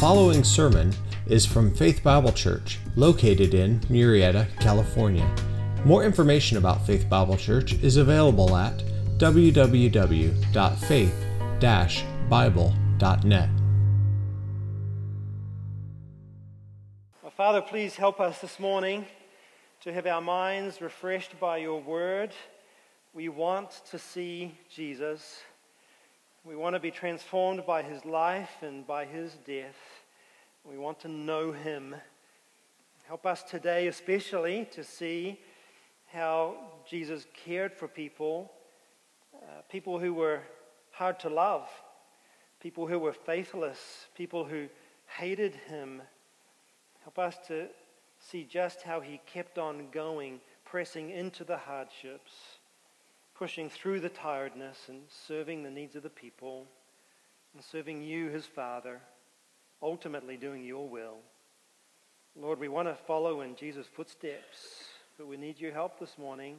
following sermon is from Faith Bible Church, located in Murrieta, California. More information about Faith Bible Church is available at www.faith-bible.net. Well, Father, please help us this morning to have our minds refreshed by your word. We want to see Jesus. We want to be transformed by his life and by his death. We want to know him. Help us today, especially, to see how Jesus cared for people, uh, people who were hard to love, people who were faithless, people who hated him. Help us to see just how he kept on going, pressing into the hardships, pushing through the tiredness, and serving the needs of the people, and serving you, his Father ultimately doing your will. Lord, we want to follow in Jesus' footsteps, but we need your help this morning.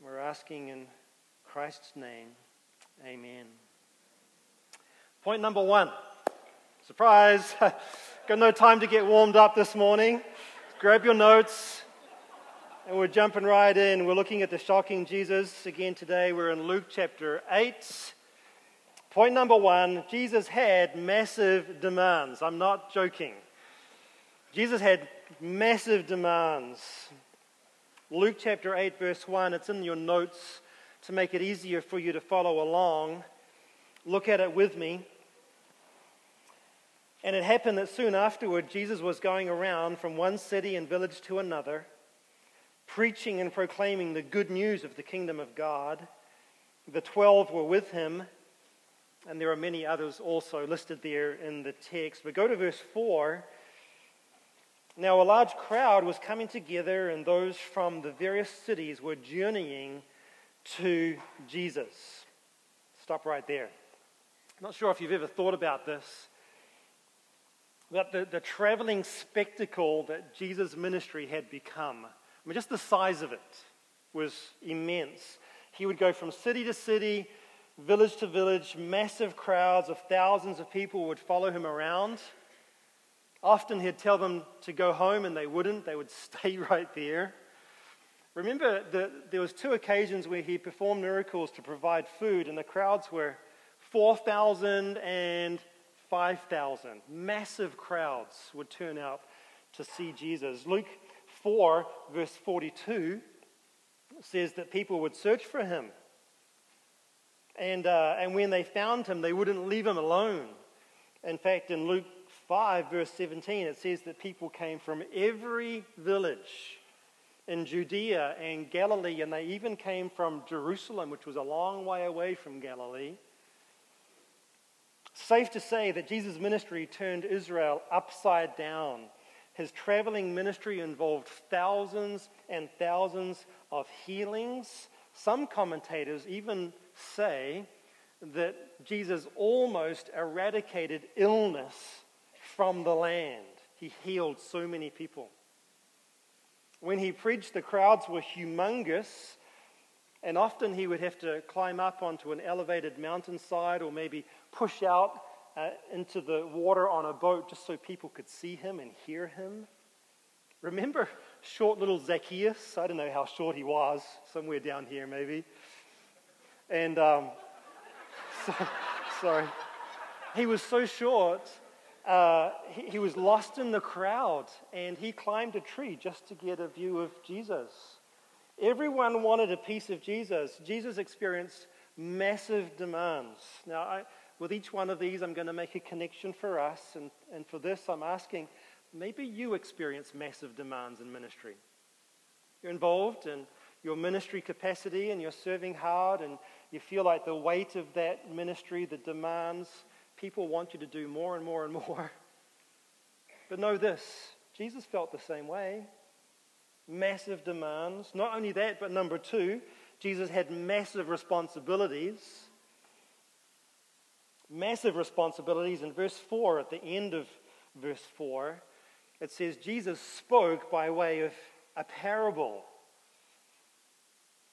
We're asking in Christ's name. Amen. Point number one. Surprise! Got no time to get warmed up this morning. Grab your notes, and we're jumping right in. We're looking at the shocking Jesus again today. We're in Luke chapter 8. Point number one Jesus had massive demands. I'm not joking. Jesus had massive demands. Luke chapter 8, verse 1, it's in your notes to make it easier for you to follow along. Look at it with me. And it happened that soon afterward, Jesus was going around from one city and village to another, preaching and proclaiming the good news of the kingdom of God. The twelve were with him and there are many others also listed there in the text. But go to verse 4. Now, a large crowd was coming together, and those from the various cities were journeying to Jesus. Stop right there. I'm not sure if you've ever thought about this, about the, the traveling spectacle that Jesus' ministry had become. I mean, just the size of it was immense. He would go from city to city, village to village, massive crowds of thousands of people would follow him around. Often he'd tell them to go home and they wouldn't, they would stay right there. Remember, that there was two occasions where he performed miracles to provide food, and the crowds were 4,000 and 5,000. Massive crowds would turn out to see Jesus. Luke 4, verse 42, says that people would search for him and, uh, and when they found him, they wouldn't leave him alone. In fact, in Luke 5, verse 17, it says that people came from every village in Judea and Galilee, and they even came from Jerusalem, which was a long way away from Galilee. Safe to say that Jesus' ministry turned Israel upside down. His traveling ministry involved thousands and thousands of healings. Some commentators even say that Jesus almost eradicated illness from the land. He healed so many people. When he preached, the crowds were humongous, and often he would have to climb up onto an elevated mountainside or maybe push out uh, into the water on a boat just so people could see him and hear him. Remember short little Zacchaeus? I don't know how short he was, somewhere down here maybe. And um, so, sorry. He was so short, uh, he, he was lost in the crowd, and he climbed a tree just to get a view of Jesus. Everyone wanted a piece of Jesus. Jesus experienced massive demands. Now, I, with each one of these, I'm going to make a connection for us, and, and for this, I'm asking maybe you experience massive demands in ministry. You're involved in your ministry capacity and you're serving hard and you feel like the weight of that ministry, the demands, people want you to do more and more and more. But know this Jesus felt the same way. Massive demands. Not only that, but number two, Jesus had massive responsibilities. Massive responsibilities. In verse 4, at the end of verse 4, it says Jesus spoke by way of a parable.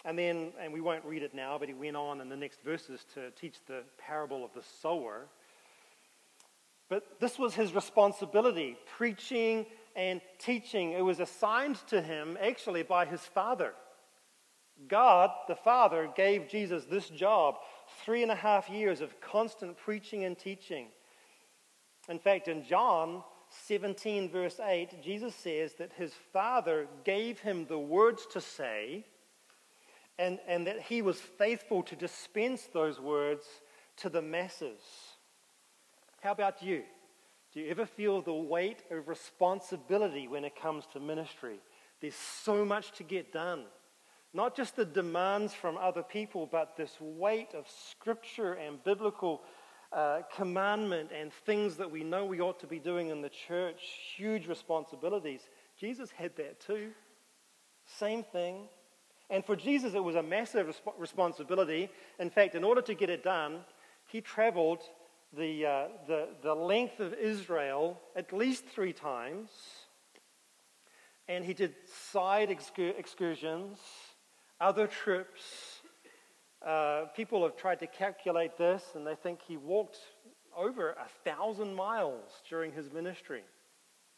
And then, and we won't read it now, but he went on in the next verses to teach the parable of the sower. But this was his responsibility preaching and teaching. It was assigned to him actually by his father. God, the Father, gave Jesus this job three and a half years of constant preaching and teaching. In fact, in John 17, verse 8, Jesus says that his Father gave him the words to say and, and that he was faithful to dispense those words to the masses. How about you? Do you ever feel the weight of responsibility when it comes to ministry? There's so much to get done. Not just the demands from other people, but this weight of scripture and biblical uh, commandment and things that we know we ought to be doing in the church. Huge responsibilities. Jesus had that too. Same thing. And for Jesus, it was a massive resp- responsibility. In fact, in order to get it done, he traveled the, uh, the, the length of Israel at least three times. And he did side excur- excursions, other trips. Uh, people have tried to calculate this, and they think he walked over a thousand miles during his ministry.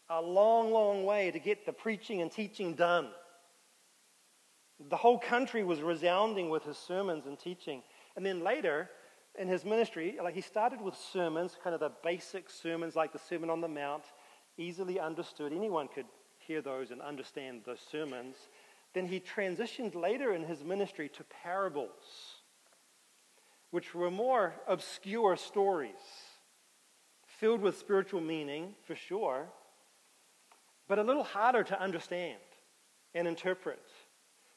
A long, long way to get the preaching and teaching done. The whole country was resounding with his sermons and teaching. And then later in his ministry, like he started with sermons, kind of the basic sermons like the Sermon on the Mount, easily understood. Anyone could hear those and understand those sermons. Then he transitioned later in his ministry to parables, which were more obscure stories, filled with spiritual meaning, for sure, but a little harder to understand and interpret.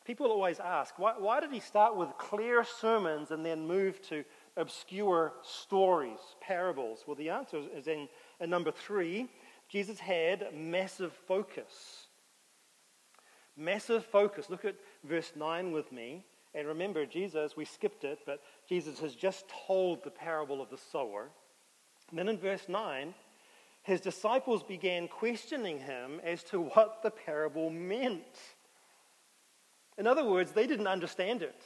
People always ask, why, why did he start with clear sermons and then move to obscure stories, parables? Well, the answer is in, in number three. Jesus had massive focus. Massive focus. Look at verse 9 with me. And remember, Jesus, we skipped it, but Jesus has just told the parable of the sower. And then in verse 9, his disciples began questioning him as to what the parable meant. In other words, they didn't understand it,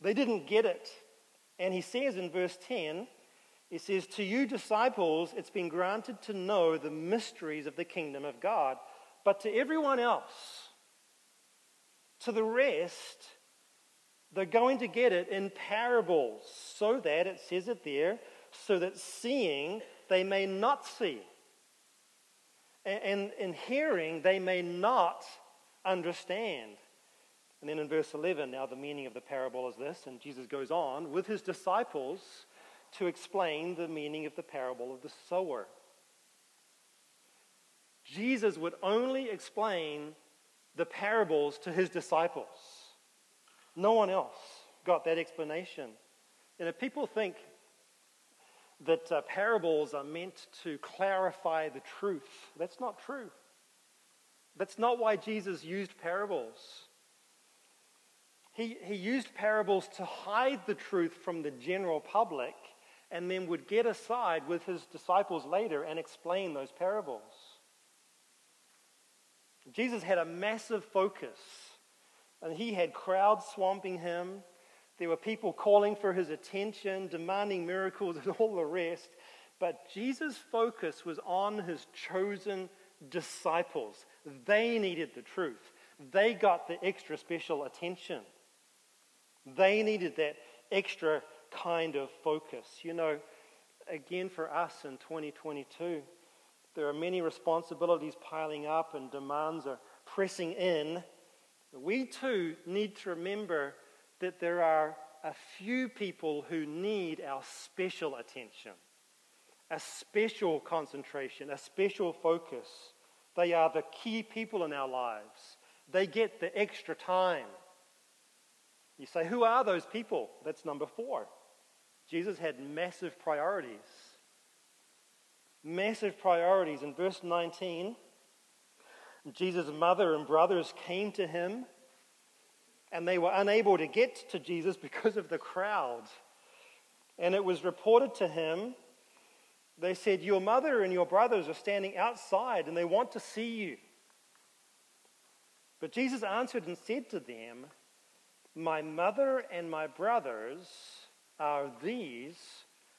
they didn't get it. And he says in verse 10, he says, To you, disciples, it's been granted to know the mysteries of the kingdom of God, but to everyone else, to the rest, they're going to get it in parables, so that, it says it there, so that seeing they may not see, and in hearing they may not understand. And then in verse 11, now the meaning of the parable is this, and Jesus goes on with his disciples to explain the meaning of the parable of the sower. Jesus would only explain the parables to his disciples. No one else got that explanation. And if people think that uh, parables are meant to clarify the truth, that's not true. That's not why Jesus used parables. He, he used parables to hide the truth from the general public and then would get aside with his disciples later and explain those parables. Jesus had a massive focus, and he had crowds swamping him. There were people calling for his attention, demanding miracles, and all the rest. But Jesus' focus was on his chosen disciples. They needed the truth, they got the extra special attention. They needed that extra kind of focus. You know, again, for us in 2022, there are many responsibilities piling up and demands are pressing in. We too need to remember that there are a few people who need our special attention, a special concentration, a special focus. They are the key people in our lives. They get the extra time. You say, who are those people? That's number four. Jesus had massive priorities. Massive priorities. In verse 19, Jesus' mother and brothers came to him, and they were unable to get to Jesus because of the crowd. And it was reported to him, they said, Your mother and your brothers are standing outside, and they want to see you. But Jesus answered and said to them, my mother and my brothers are these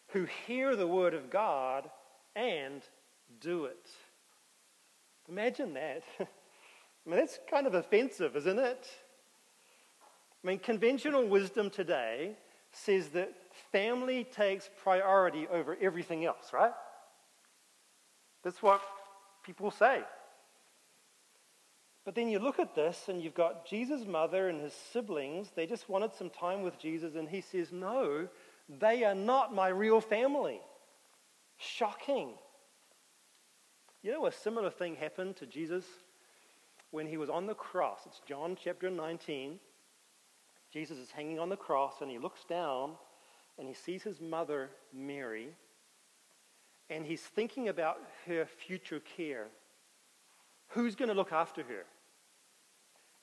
who hear the word of God and do it. Imagine that. I mean, that's kind of offensive, isn't it? I mean, conventional wisdom today says that family takes priority over everything else, right? That's what people say. But then you look at this and you've got Jesus' mother and his siblings. They just wanted some time with Jesus, and he says, No, they are not my real family. Shocking. You know, a similar thing happened to Jesus when he was on the cross. It's John chapter 19. Jesus is hanging on the cross and he looks down and he sees his mother, Mary, and he's thinking about her future care. Who's going to look after her?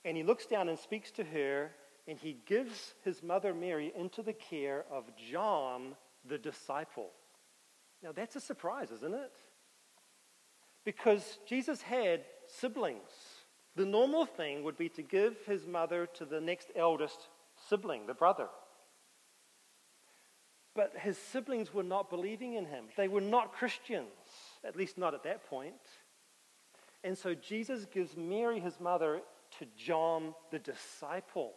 And he looks down and speaks to her, and he gives his mother Mary into the care of John the disciple. Now, that's a surprise, isn't it? because Jesus had siblings. The normal thing would be to give his mother to the next eldest sibling, the brother. But his siblings were not believing in him. They were not Christians, at least not at that point. And so Jesus gives Mary, his mother, to John the disciple.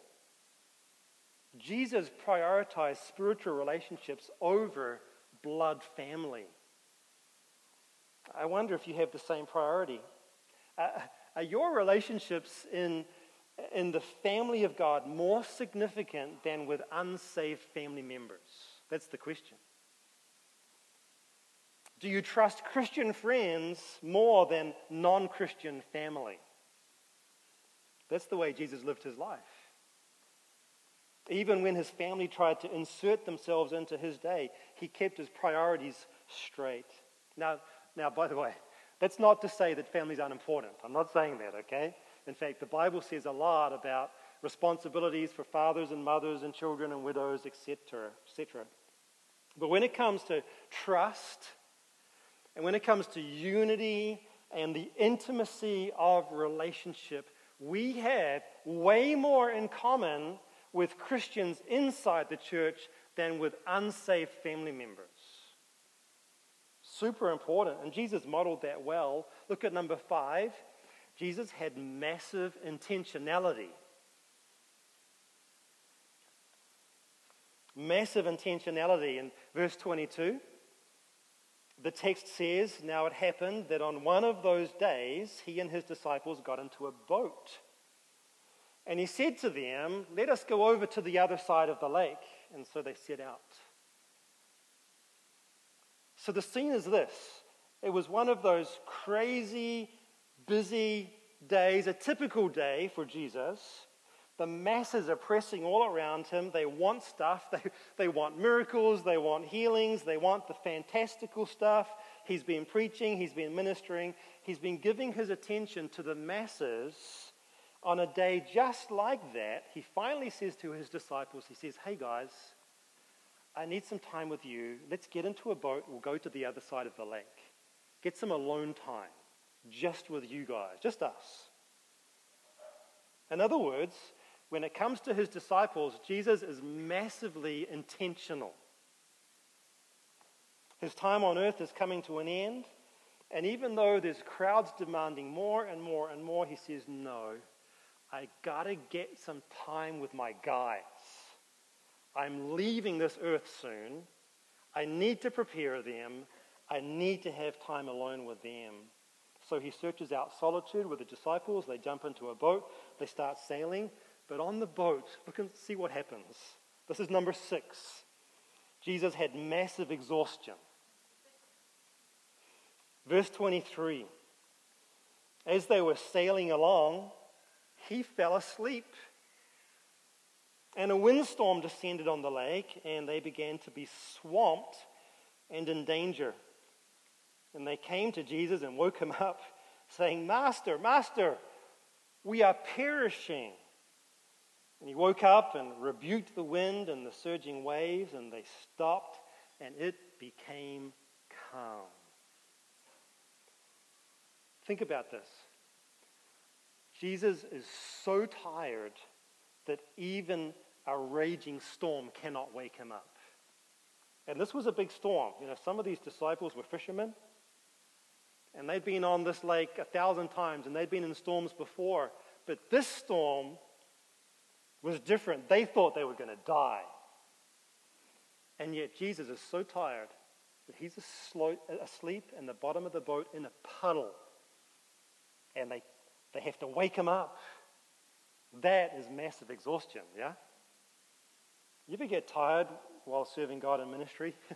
Jesus prioritized spiritual relationships over blood family. I wonder if you have the same priority. Uh, are your relationships in, in the family of God more significant than with unsaved family members? That's the question. Do you trust Christian friends more than non Christian family? That's the way Jesus lived his life. Even when his family tried to insert themselves into his day, he kept his priorities straight. Now, now, by the way, that's not to say that families aren't important. I'm not saying that, okay? In fact, the Bible says a lot about responsibilities for fathers and mothers and children and widows, etc., etc. But when it comes to trust, and when it comes to unity and the intimacy of relationship, we have way more in common with Christians inside the church than with unsaved family members. Super important. And Jesus modeled that well. Look at number five. Jesus had massive intentionality. Massive intentionality. In verse 22, the text says, Now it happened that on one of those days, he and his disciples got into a boat. And he said to them, Let us go over to the other side of the lake. And so they set out. So the scene is this it was one of those crazy, busy days, a typical day for Jesus. The masses are pressing all around him. They want stuff. They, they want miracles. They want healings. They want the fantastical stuff. He's been preaching. He's been ministering. He's been giving his attention to the masses. On a day just like that, he finally says to his disciples, He says, Hey guys, I need some time with you. Let's get into a boat. We'll go to the other side of the lake. Get some alone time, just with you guys, just us. In other words, when it comes to his disciples, Jesus is massively intentional. His time on earth is coming to an end, and even though there's crowds demanding more and more and more, he says, No, I gotta get some time with my guys. I'm leaving this earth soon. I need to prepare them. I need to have time alone with them. So he searches out solitude with the disciples. They jump into a boat. They start sailing. But on the boat, look and see what happens. This is number six. Jesus had massive exhaustion. Verse 23 As they were sailing along, he fell asleep. And a windstorm descended on the lake, and they began to be swamped and in danger. And they came to Jesus and woke him up, saying, Master, Master, we are perishing. And he woke up and rebuked the wind and the surging waves, and they stopped, and it became calm. Think about this. Jesus is so tired that even a raging storm cannot wake him up. And this was a big storm. You know, some of these disciples were fishermen. And they'd been on this lake a thousand times, and they'd been in storms before. But this storm was different. They thought they were going to die. And yet Jesus is so tired that he's asleep in the bottom of the boat in a puddle. And they, they have to wake him up. That is massive exhaustion, yeah? You ever get tired while serving God in ministry?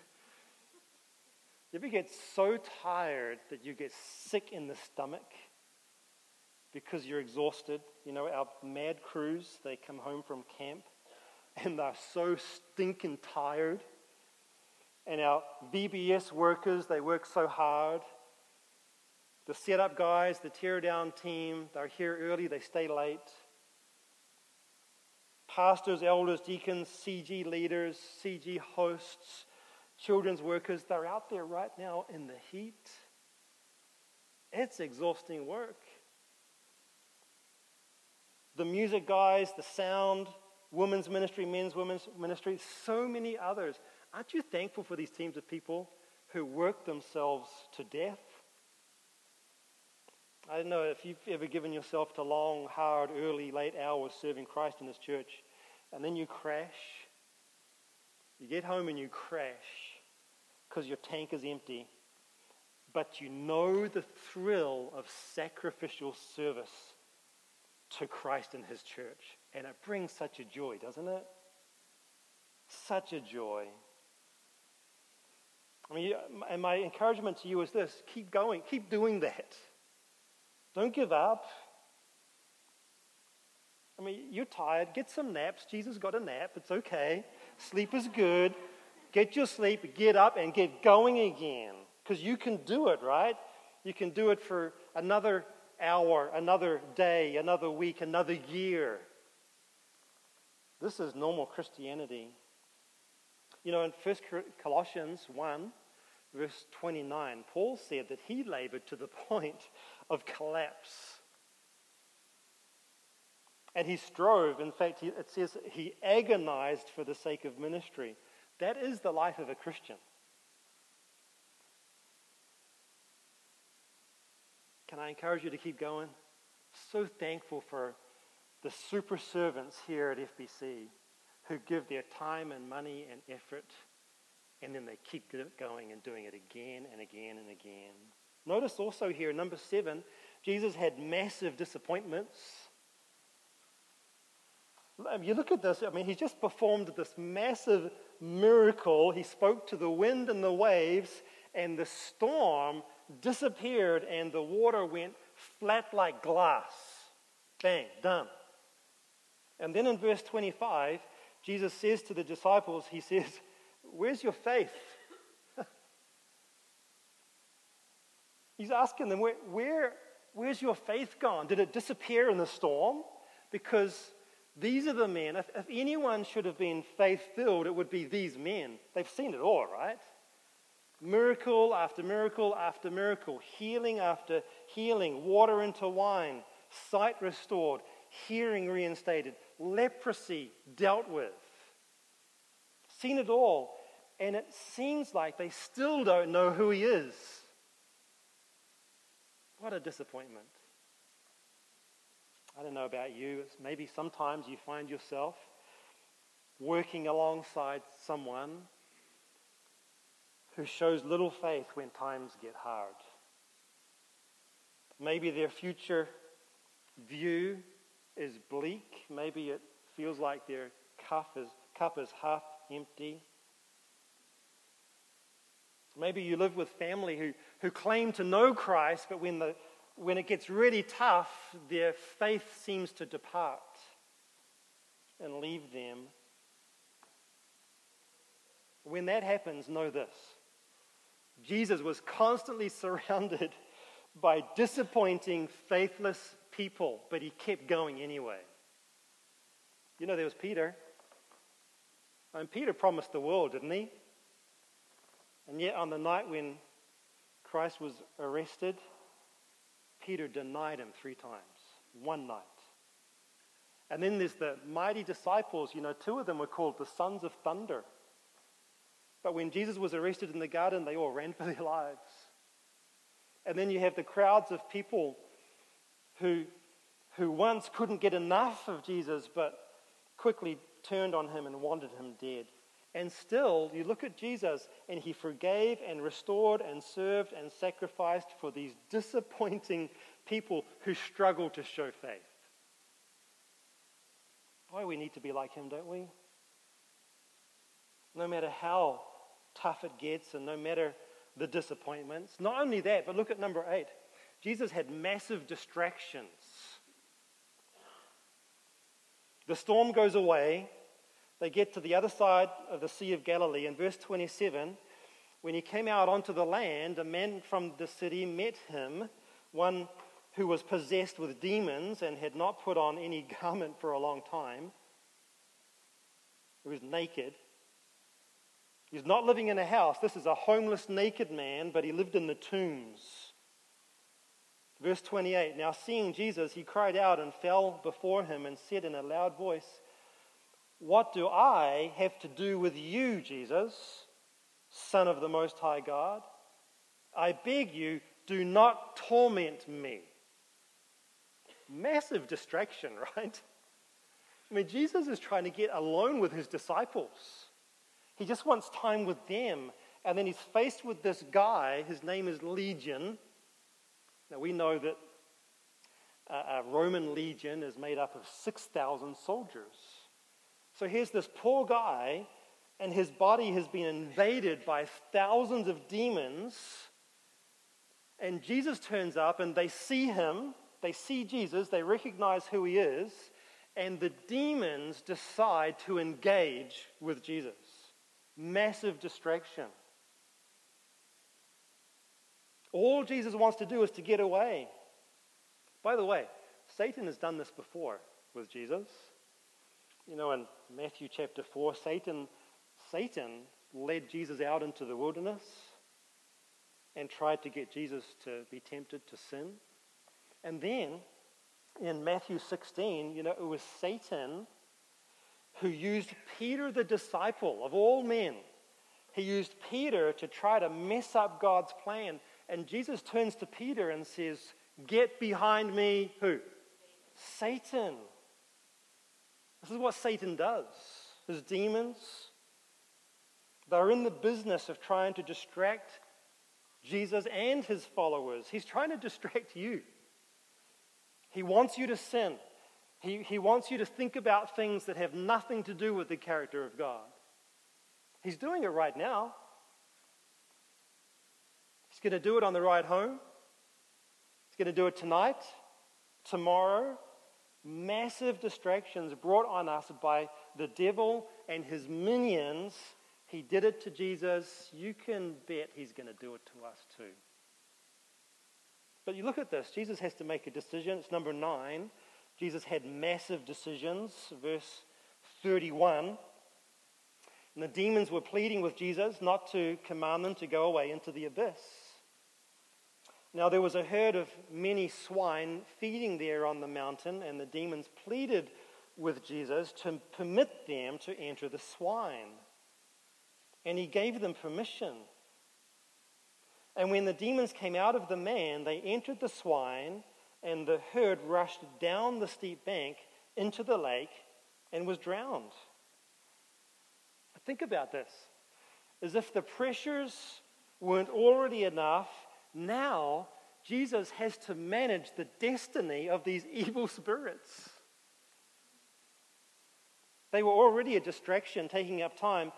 you ever get so tired that you get sick in the stomach because you're exhausted? You know, our mad crews, they come home from camp and they're so stinking tired. And our VBS workers, they work so hard. The setup guys, the tear down team, they're here early, they stay late. Pastors, elders, deacons, CG leaders, CG hosts, children's workers, they're out there right now in the heat. It's exhausting work. The music guys, the sound, women's ministry, men's women's ministry, so many others. Aren't you thankful for these teams of people who work themselves to death? I don't know if you've ever given yourself to long, hard, early, late hours serving Christ in this church, and then you crash. You get home and you crash because your tank is empty. But you know the thrill of sacrificial service to Christ and His church. And it brings such a joy, doesn't it? Such a joy. I mean, and my encouragement to you is this keep going, keep doing that. Don't give up. I mean, you're tired. Get some naps. Jesus got a nap. It's okay. Sleep is good. Get your sleep, get up, and get going again. Because you can do it, right? You can do it for another hour, another day, another week, another year. This is normal Christianity. You know, in 1 Colossians 1, verse 29, Paul said that he labored to the point of collapse. And he strove, in fact, it says he agonized for the sake of ministry. That is the life of a Christian. Can I encourage you to keep going? So thankful for the super servants here at FBC who give their time and money and effort, and then they keep going and doing it again and again and again. Notice also here, number seven, Jesus had massive disappointments. You look at this, I mean, he just performed this massive miracle. He spoke to the wind and the waves, and the storm disappeared, and the water went flat like glass. Bang, done. And then in verse 25, Jesus says to the disciples, He says, Where's your faith? He's asking them, where, where, Where's your faith gone? Did it disappear in the storm? Because these are the men. If, if anyone should have been faith filled, it would be these men. They've seen it all, right? Miracle after miracle after miracle, healing after healing, water into wine, sight restored, hearing reinstated, leprosy dealt with. Seen it all. And it seems like they still don't know who he is. What a disappointment. I don't know about you. Maybe sometimes you find yourself working alongside someone who shows little faith when times get hard. Maybe their future view is bleak. Maybe it feels like their cup is, cup is half empty. Maybe you live with family who, who claim to know Christ, but when, the, when it gets really tough, their faith seems to depart and leave them. When that happens, know this Jesus was constantly surrounded by disappointing, faithless people, but he kept going anyway. You know, there was Peter. And Peter promised the world, didn't he? And yet, on the night when Christ was arrested, Peter denied him three times, one night. And then there's the mighty disciples. You know, two of them were called the sons of thunder. But when Jesus was arrested in the garden, they all ran for their lives. And then you have the crowds of people who, who once couldn't get enough of Jesus, but quickly turned on him and wanted him dead. And still, you look at Jesus, and he forgave and restored and served and sacrificed for these disappointing people who struggle to show faith. Boy, we need to be like him, don't we? No matter how tough it gets and no matter the disappointments. Not only that, but look at number eight. Jesus had massive distractions. The storm goes away. They get to the other side of the Sea of Galilee. In verse 27, when he came out onto the land, a man from the city met him, one who was possessed with demons and had not put on any garment for a long time. He was naked. He's not living in a house. This is a homeless, naked man, but he lived in the tombs. Verse 28 Now, seeing Jesus, he cried out and fell before him and said in a loud voice, What do I have to do with you, Jesus, Son of the Most High God? I beg you, do not torment me. Massive distraction, right? I mean, Jesus is trying to get alone with his disciples. He just wants time with them. And then he's faced with this guy. His name is Legion. Now, we know that uh, a Roman legion is made up of 6,000 soldiers. So here's this poor guy, and his body has been invaded by thousands of demons. And Jesus turns up, and they see him. They see Jesus. They recognize who he is. And the demons decide to engage with Jesus. Massive distraction. All Jesus wants to do is to get away. By the way, Satan has done this before with Jesus. You know, in Matthew chapter 4, Satan, Satan led Jesus out into the wilderness and tried to get Jesus to be tempted to sin. And then in Matthew 16, you know, it was Satan who used Peter, the disciple of all men. He used Peter to try to mess up God's plan. And Jesus turns to Peter and says, Get behind me, who? Satan. This is what Satan does. His demons, they're in the business of trying to distract Jesus and his followers. He's trying to distract you. He wants you to sin. He, he wants you to think about things that have nothing to do with the character of God. He's doing it right now. He's going to do it on the ride home. He's going to do it tonight, tomorrow. Massive distractions brought on us by the devil and his minions. He did it to Jesus. You can bet he's going to do it to us too. But you look at this Jesus has to make a decision. It's number nine. Jesus had massive decisions. Verse 31. And the demons were pleading with Jesus not to command them to go away into the abyss. Now, there was a herd of many swine feeding there on the mountain, and the demons pleaded with Jesus to permit them to enter the swine. And he gave them permission. And when the demons came out of the man, they entered the swine and the herd rushed down the steep bank into the lake and was drowned. Think about this. As if the pressures weren't already enough, now Jesus has to manage the destiny of these evil spirits. They were already a distraction, taking up time,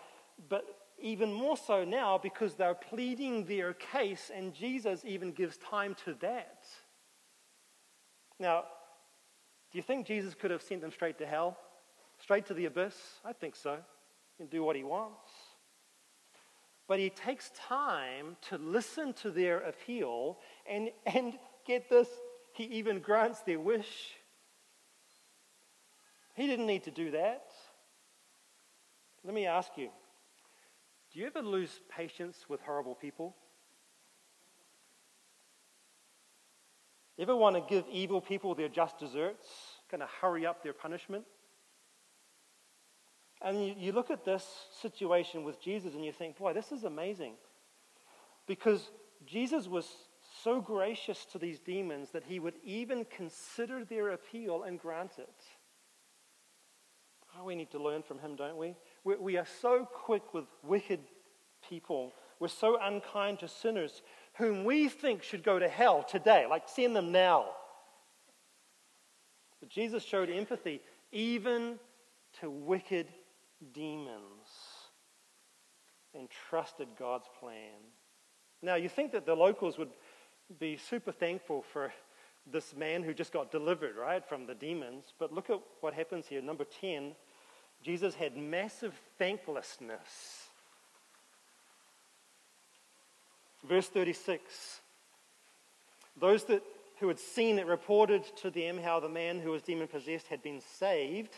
but even more so now because they're pleading their case, and Jesus even gives time to that. Now, do you think Jesus could have sent them straight to hell? Straight to the abyss? I think so. He can do what he wants. But he takes time to listen to their appeal and, and get this, he even grants their wish. He didn't need to do that. Let me ask you do you ever lose patience with horrible people? Ever want to give evil people their just desserts? Kind of hurry up their punishment? And you, you look at this situation with Jesus and you think, boy, this is amazing. Because Jesus was so gracious to these demons that he would even consider their appeal and grant it. Oh, we need to learn from him, don't we? we? We are so quick with wicked people. We're so unkind to sinners whom we think should go to hell today, like send them now. But Jesus showed empathy even to wicked demons and trusted God's plan. Now, you think that the locals would be super thankful for this man who just got delivered, right, from the demons. But look at what happens here. Number 10, Jesus had massive thanklessness. Verse 36 Those that, who had seen it reported to them how the man who was demon possessed had been saved.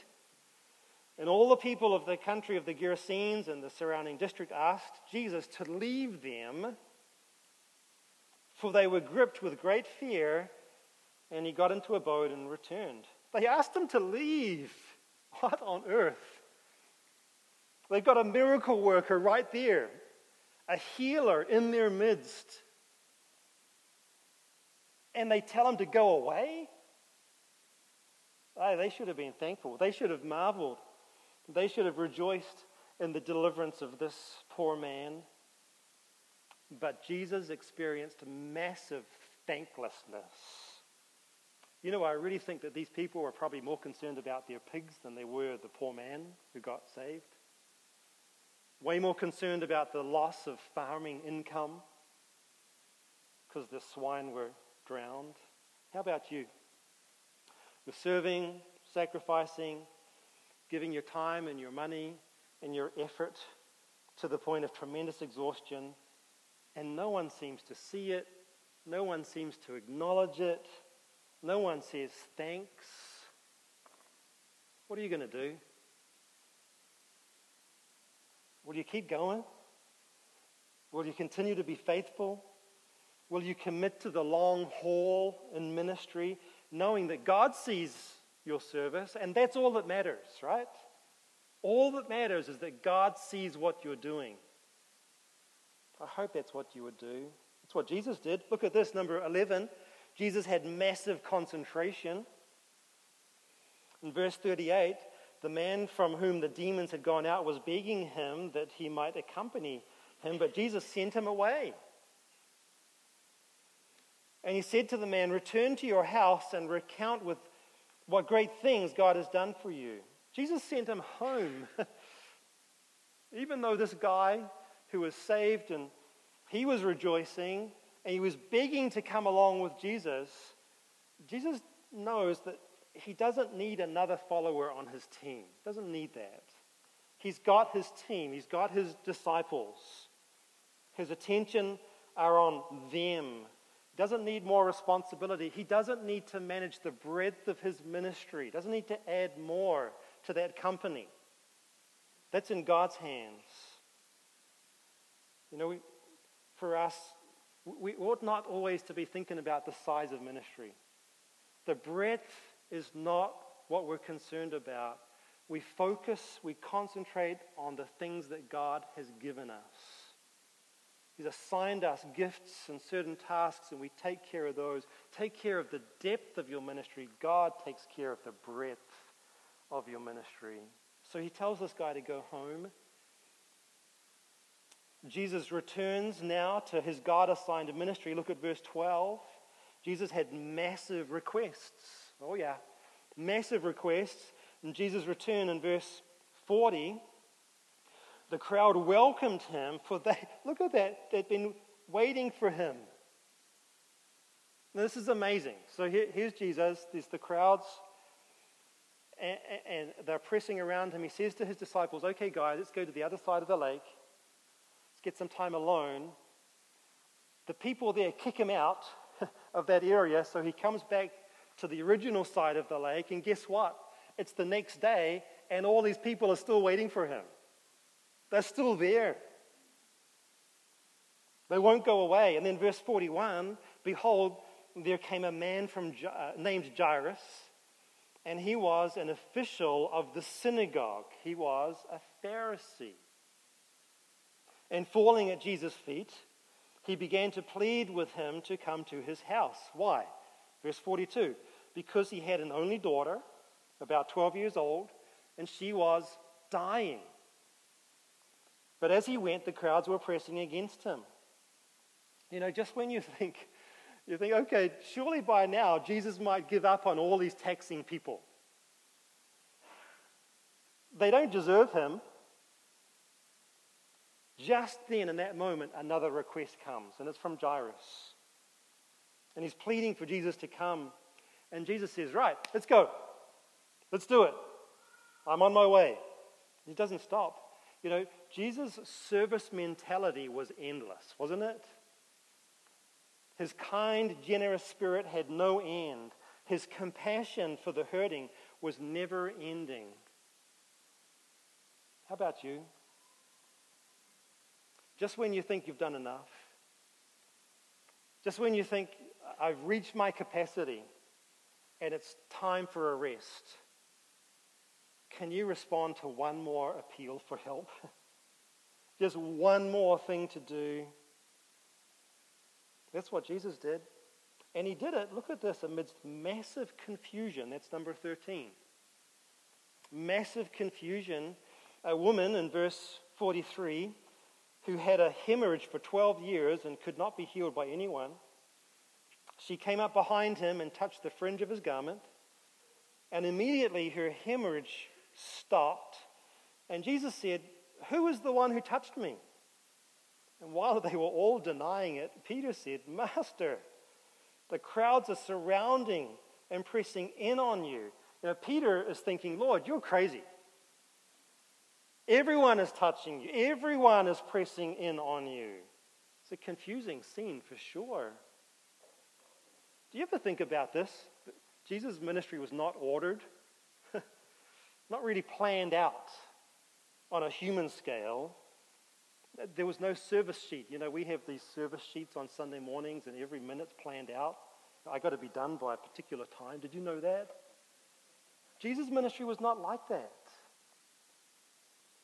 And all the people of the country of the Gerasenes and the surrounding district asked Jesus to leave them for they were gripped with great fear, and he got into a boat and returned. They asked him to leave. What on earth? They've got a miracle worker right there, a healer in their midst. And they tell him to go away? Oh, they should have been thankful. They should have marveled. They should have rejoiced in the deliverance of this poor man. But Jesus experienced massive thanklessness. You know, I really think that these people were probably more concerned about their pigs than they were the poor man who got saved. Way more concerned about the loss of farming income because the swine were drowned. How about you? You're serving, sacrificing, giving your time and your money and your effort to the point of tremendous exhaustion and no one seems to see it. No one seems to acknowledge it. No one says thanks. What are you going to do? Will you keep going? Will you continue to be faithful? Will you commit to the long haul in ministry, knowing that God sees your service, and that's all that matters, right? All that matters is that God sees what you're doing. I hope that's what you would do. That's what Jesus did. Look at this, number 11. Jesus had massive concentration. In verse 38, the man from whom the demons had gone out was begging him that he might accompany him, but Jesus sent him away. And he said to the man, Return to your house and recount with what great things God has done for you. Jesus sent him home. Even though this guy who was saved and he was rejoicing and he was begging to come along with Jesus, Jesus knows that he doesn't need another follower on his team. Doesn't need that. He's got his team, he's got his disciples. His attention are on them. He doesn't need more responsibility. He doesn't need to manage the breadth of his ministry. He doesn't need to add more to that company. That's in God's hands. You know, we, for us, we ought not always to be thinking about the size of ministry. The breadth is not what we're concerned about. We focus, we concentrate on the things that God has given us. He's assigned us gifts and certain tasks, and we take care of those. Take care of the depth of your ministry. God takes care of the breadth of your ministry. So he tells this guy to go home Jesus returns now to his God assigned ministry. Look at verse 12. Jesus had massive requests. Oh, yeah. Massive requests. And Jesus returned in verse 40. The crowd welcomed him, for they, look at that, they'd been waiting for him. Now, this is amazing. So here, here's Jesus. There's the crowds, and, and they're pressing around him. He says to his disciples, Okay, guys, let's go to the other side of the lake let's get some time alone. The people there kick him out of that area, so he comes back to the original side of the lake, and guess what? It's the next day, and all these people are still waiting for him. They're still there. They won't go away. And then, verse 41 Behold, there came a man from, uh, named Jairus, and he was an official of the synagogue. He was a Pharisee. And falling at Jesus' feet, he began to plead with him to come to his house. Why? Verse 42 Because he had an only daughter, about 12 years old, and she was dying. But as he went, the crowds were pressing against him. You know, just when you think, you think, okay, surely by now Jesus might give up on all these taxing people. They don't deserve him. Just then, in that moment, another request comes, and it's from Jairus. And he's pleading for Jesus to come. And Jesus says, Right, let's go. Let's do it. I'm on my way. He doesn't stop. You know, Jesus' service mentality was endless, wasn't it? His kind, generous spirit had no end. His compassion for the hurting was never ending. How about you? Just when you think you've done enough, just when you think, I've reached my capacity and it's time for a rest, can you respond to one more appeal for help? just one more thing to do. That's what Jesus did. And he did it, look at this, amidst massive confusion. That's number 13. Massive confusion. A woman in verse 43 who had a hemorrhage for 12 years and could not be healed by anyone. She came up behind him and touched the fringe of his garment, and immediately her hemorrhage stopped. And Jesus said, Who is the one who touched me? And while they were all denying it, Peter said, Master, the crowds are surrounding and pressing in on you. Know, Peter is thinking, Lord, you're crazy. Everyone is touching you, everyone is pressing in on you. It's a confusing scene for sure. Do you ever think about this? Jesus' ministry was not ordered, not really planned out on a human scale. There was no service sheet. You know, we have these service sheets on Sunday mornings, and every minute's planned out. I got to be done by a particular time. Did you know that? Jesus' ministry was not like that.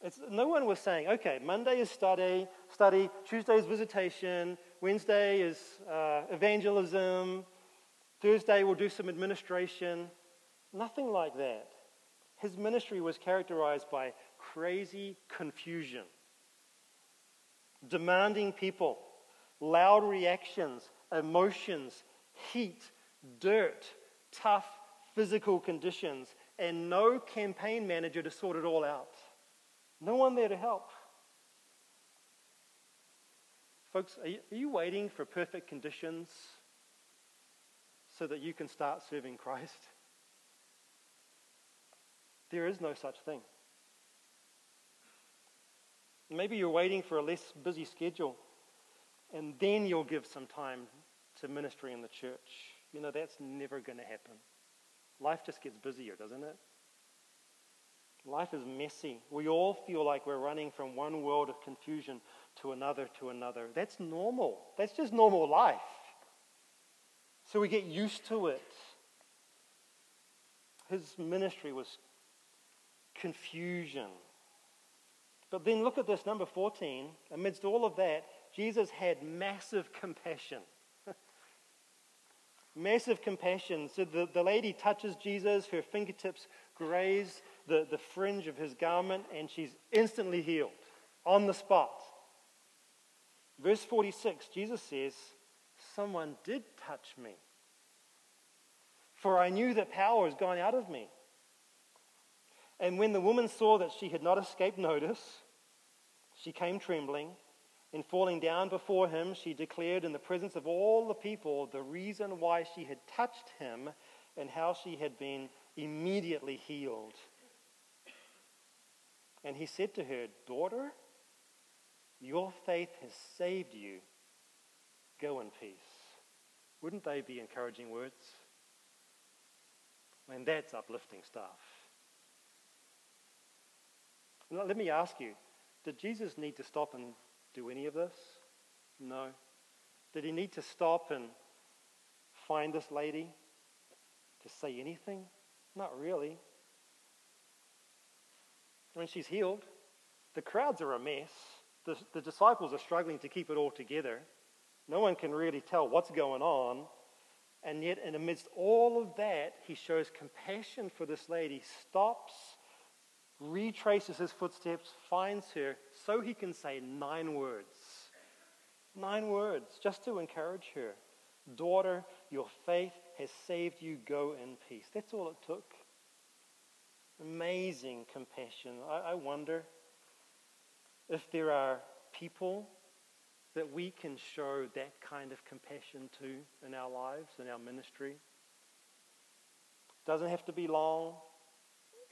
It's, no one was saying, okay, Monday is study, study, Tuesday is visitation, Wednesday is uh, evangelism, Thursday we'll do some administration. Nothing like that. His ministry was characterized by crazy confusion, demanding people, loud reactions, emotions, heat, dirt, tough physical conditions, and no campaign manager to sort it all out. No one there to help. Folks, are you, are you waiting for perfect conditions so that you can start serving Christ? There is no such thing. Maybe you're waiting for a less busy schedule, and then you'll give some time to ministry in the church. You know, that's never going to happen. Life just gets busier, doesn't it? Life is messy. We all feel like we're running from one world of confusion to another to another. That's normal. That's just normal life. So we get used to it. His ministry was confusion. But then look at this, number 14. Amidst all of that, Jesus had massive compassion. massive compassion. So the, the lady touches Jesus, her fingertips graze the, the fringe of his garment, and she's instantly healed on the spot. Verse 46, Jesus says, Someone did touch me, for I knew that power has gone out of me. And when the woman saw that she had not escaped notice, she came trembling, and falling down before him, she declared in the presence of all the people the reason why she had touched him and how she had been immediately healed. And he said to her, Daughter, your faith has saved you. Go in peace. Wouldn't they be encouraging words? I mean, that's uplifting stuff. Now, let me ask you did Jesus need to stop and do any of this? No. Did he need to stop and find this lady to say anything? Not really. I mean, she's healed. The crowds are a mess. The, the disciples are struggling to keep it all together. No one can really tell what's going on. And yet, in amidst all of that, he shows compassion for this lady, stops, retraces his footsteps, finds her, so he can say nine words. Nine words just to encourage her. Daughter, your faith has saved you. Go in peace. That's all it took. Amazing compassion. I, I wonder if there are people that we can show that kind of compassion to in our lives, in our ministry. Doesn't have to be long,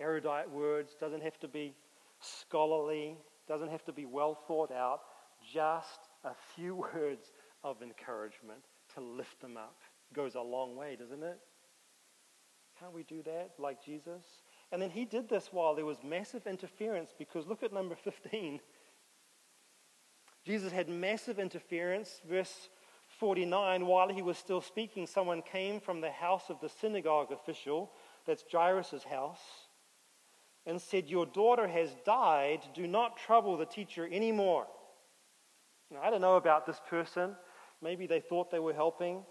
erudite words, doesn't have to be scholarly, doesn't have to be well thought out, just a few words of encouragement to lift them up goes a long way, doesn't it? Can't we do that like Jesus? And then he did this while there was massive interference because look at number 15. Jesus had massive interference. Verse 49 while he was still speaking, someone came from the house of the synagogue official, that's Jairus' house, and said, Your daughter has died. Do not trouble the teacher anymore. Now, I don't know about this person. Maybe they thought they were helping.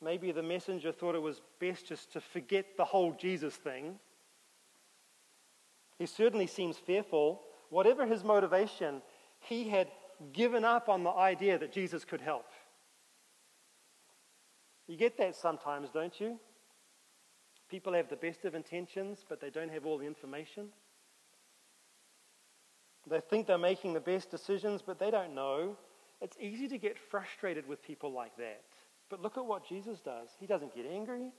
Maybe the messenger thought it was best just to forget the whole Jesus thing. He certainly seems fearful. Whatever his motivation, he had given up on the idea that Jesus could help. You get that sometimes, don't you? People have the best of intentions, but they don't have all the information. They think they're making the best decisions, but they don't know. It's easy to get frustrated with people like that. But look at what Jesus does. He doesn't get angry.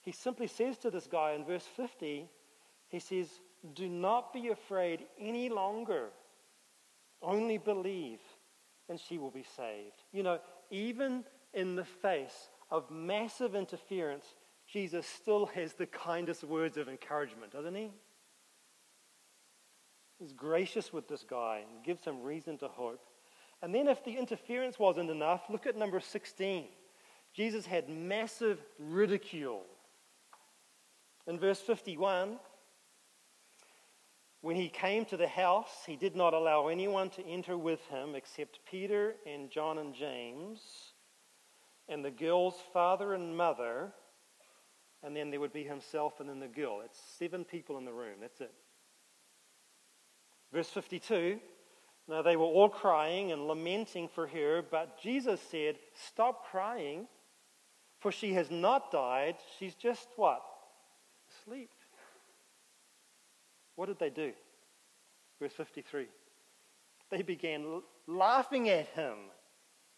He simply says to this guy in verse 50, he says, Do not be afraid any longer. Only believe, and she will be saved. You know, even in the face of massive interference, Jesus still has the kindest words of encouragement, doesn't he? He's gracious with this guy and gives him reason to hope. And then, if the interference wasn't enough, look at number 16. Jesus had massive ridicule. In verse 51, when he came to the house, he did not allow anyone to enter with him except Peter and John and James, and the girl's father and mother, and then there would be himself and then the girl. It's seven people in the room. That's it. Verse 52 Now they were all crying and lamenting for her, but Jesus said, Stop crying, for she has not died. She's just what? Asleep. What did they do? Verse 53. They began laughing at him,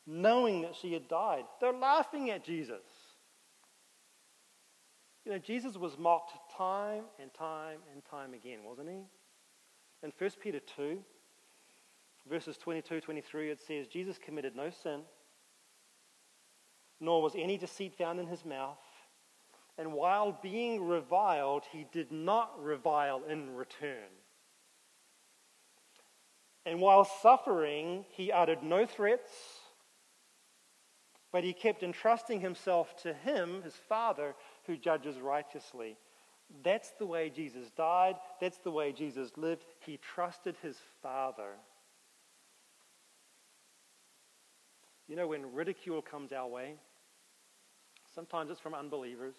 knowing that she had died. They're laughing at Jesus. You know, Jesus was mocked time and time and time again, wasn't he? In 1 Peter 2, verses 22 23, it says, Jesus committed no sin, nor was any deceit found in his mouth. And while being reviled, he did not revile in return. And while suffering, he uttered no threats, but he kept entrusting himself to him, his Father, who judges righteously. That's the way Jesus died. That's the way Jesus lived. He trusted his Father. You know, when ridicule comes our way, sometimes it's from unbelievers.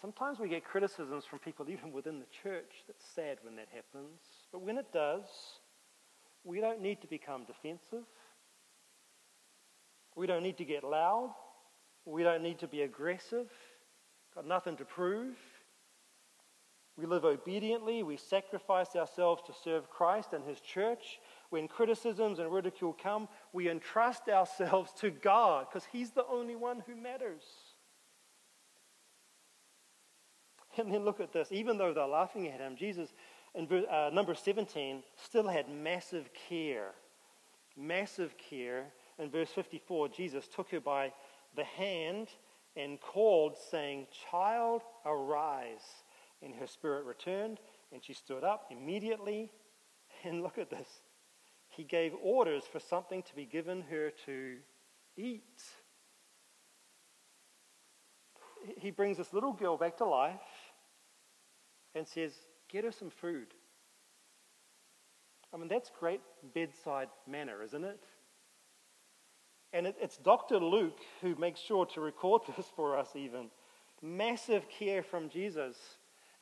Sometimes we get criticisms from people even within the church. That's sad when that happens. But when it does, we don't need to become defensive. We don't need to get loud. We don't need to be aggressive. Got nothing to prove. We live obediently. We sacrifice ourselves to serve Christ and His church. When criticisms and ridicule come, we entrust ourselves to God because He's the only one who matters. And then look at this. Even though they're laughing at him, Jesus, in uh, number 17, still had massive care. Massive care. In verse 54, Jesus took her by the hand and called, saying, Child, arise. And her spirit returned, and she stood up immediately. And look at this. He gave orders for something to be given her to eat. He brings this little girl back to life and says, Get her some food. I mean, that's great bedside manner, isn't it? And it, it's Dr. Luke who makes sure to record this for us, even. Massive care from Jesus.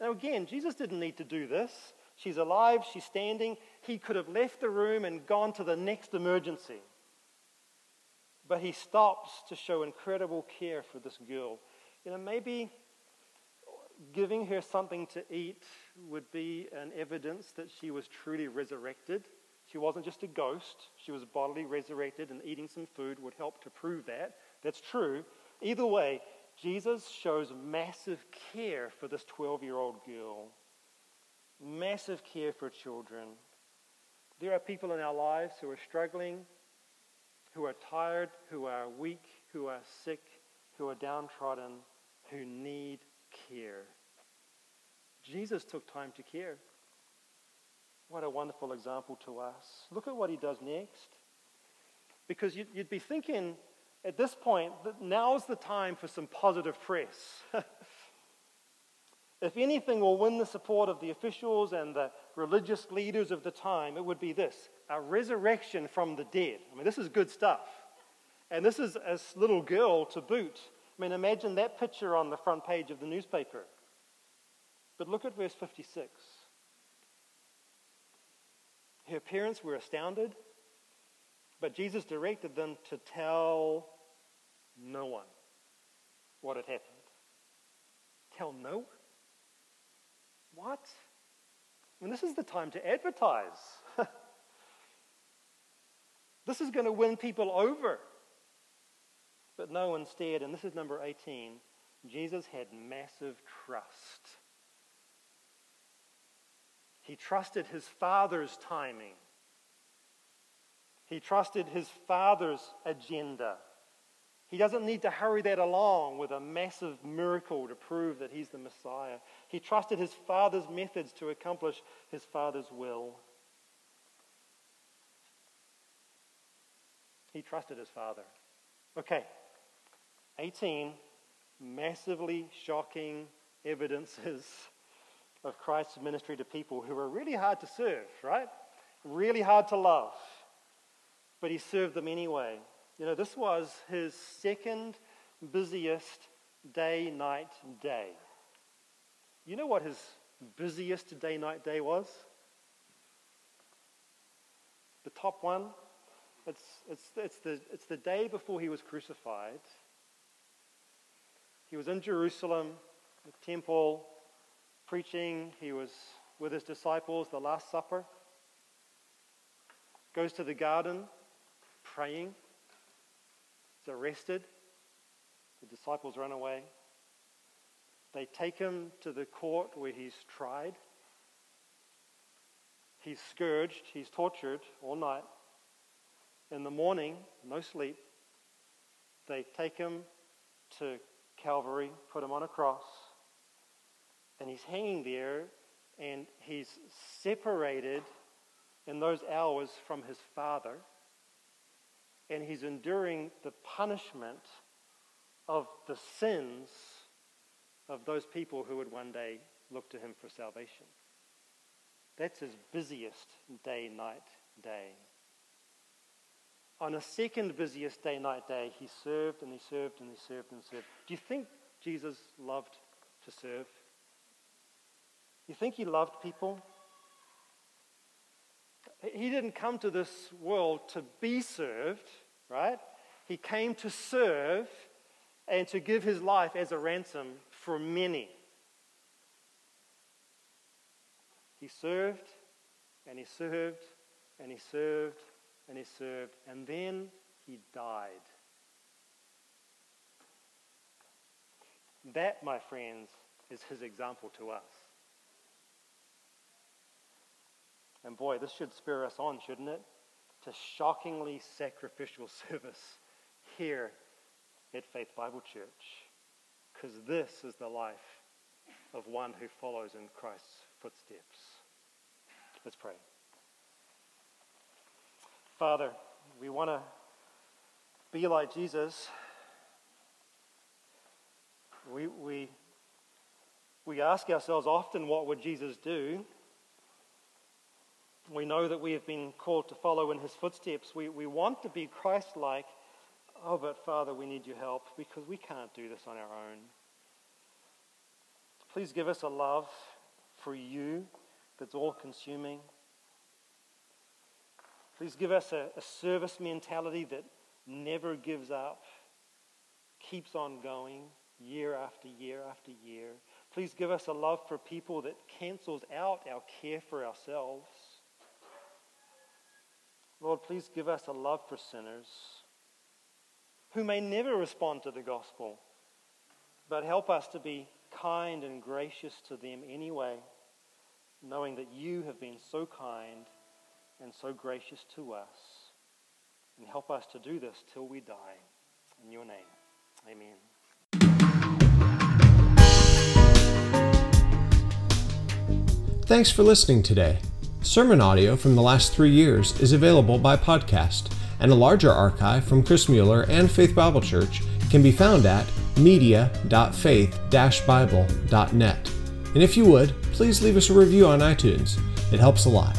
Now, again, Jesus didn't need to do this. She's alive, she's standing. He could have left the room and gone to the next emergency. But he stops to show incredible care for this girl. You know, maybe giving her something to eat would be an evidence that she was truly resurrected. She wasn't just a ghost, she was bodily resurrected, and eating some food would help to prove that. That's true. Either way, Jesus shows massive care for this 12 year old girl, massive care for children. There are people in our lives who are struggling, who are tired, who are weak, who are sick, who are downtrodden, who need care. Jesus took time to care. What a wonderful example to us. Look at what he does next. Because you'd, be thinking at this point that now's the time for some positive press. if anything will win the support of the officials and the religious leaders of the time, it would be this a resurrection from the dead. I mean, this is good stuff. And this is a little girl to boot. I mean, imagine that picture on the front page of the newspaper. But look at verse 56. Her parents were astounded, but Jesus directed them to tell no one what had happened. Tell no? What? I mean, this is the time to advertise. this is going to win people over. But no, instead, and this is number 18, Jesus had massive trust. He trusted his Father's timing. He trusted his Father's agenda. He doesn't need to hurry that along with a massive miracle to prove that he's the Messiah. He trusted his Father's methods to accomplish his Father's will. He trusted his Father. Okay, 18 massively shocking evidences of Christ's ministry to people who were really hard to serve, right? Really hard to love. But he served them anyway. You know, this was his second busiest day, night, day. You know what his busiest day, night, day was? The top one? It's, it's, it's, the, it's the day before he was crucified. He was in Jerusalem, the temple, preaching. He was with his disciples, the Last Supper. Goes to the garden, praying. He's arrested. The disciples run away. They take him to the court where he's tried. He's scourged, he's tortured all night. In the morning, no sleep, they take him to Calvary, put him on a cross and he's hanging there and he's separated in those hours from his father and he's enduring the punishment of the sins of those people who would one day look to him for salvation. That's his busiest day, night, day. On a second busiest day, night, day, he served and he served and he served and served. Do you think Jesus loved to serve? You think he loved people? He didn't come to this world to be served, right? He came to serve and to give his life as a ransom for many. He served and he served and he served and he served, and then he died. That, my friends, is his example to us. And boy, this should spur us on, shouldn't it? To shockingly sacrificial service here at Faith Bible Church. Because this is the life of one who follows in Christ's footsteps. Let's pray. Father, we want to be like Jesus. We, we, we ask ourselves often, what would Jesus do? We know that we have been called to follow in his footsteps. We, we want to be Christ like, Oh, but Father, we need your help because we can't do this on our own. Please give us a love for you that's all consuming. Please give us a, a, service mentality that never gives up, keeps on going year after year after year. Please give us a love for people that cancels out our care for ourselves. Lord, please give us a love for sinners who may never respond to the gospel, but help us to be kind and gracious to them anyway, knowing that you have been so kind and so gracious to us. And help us to do this till we die. In your name, amen. Thanks for listening today. Sermon audio from the last three years is available by podcast, and a larger archive from Chris Mueller and Faith Bible Church can be found at media.faith-bible.net. And if you would, please leave us a review on iTunes. It helps a lot.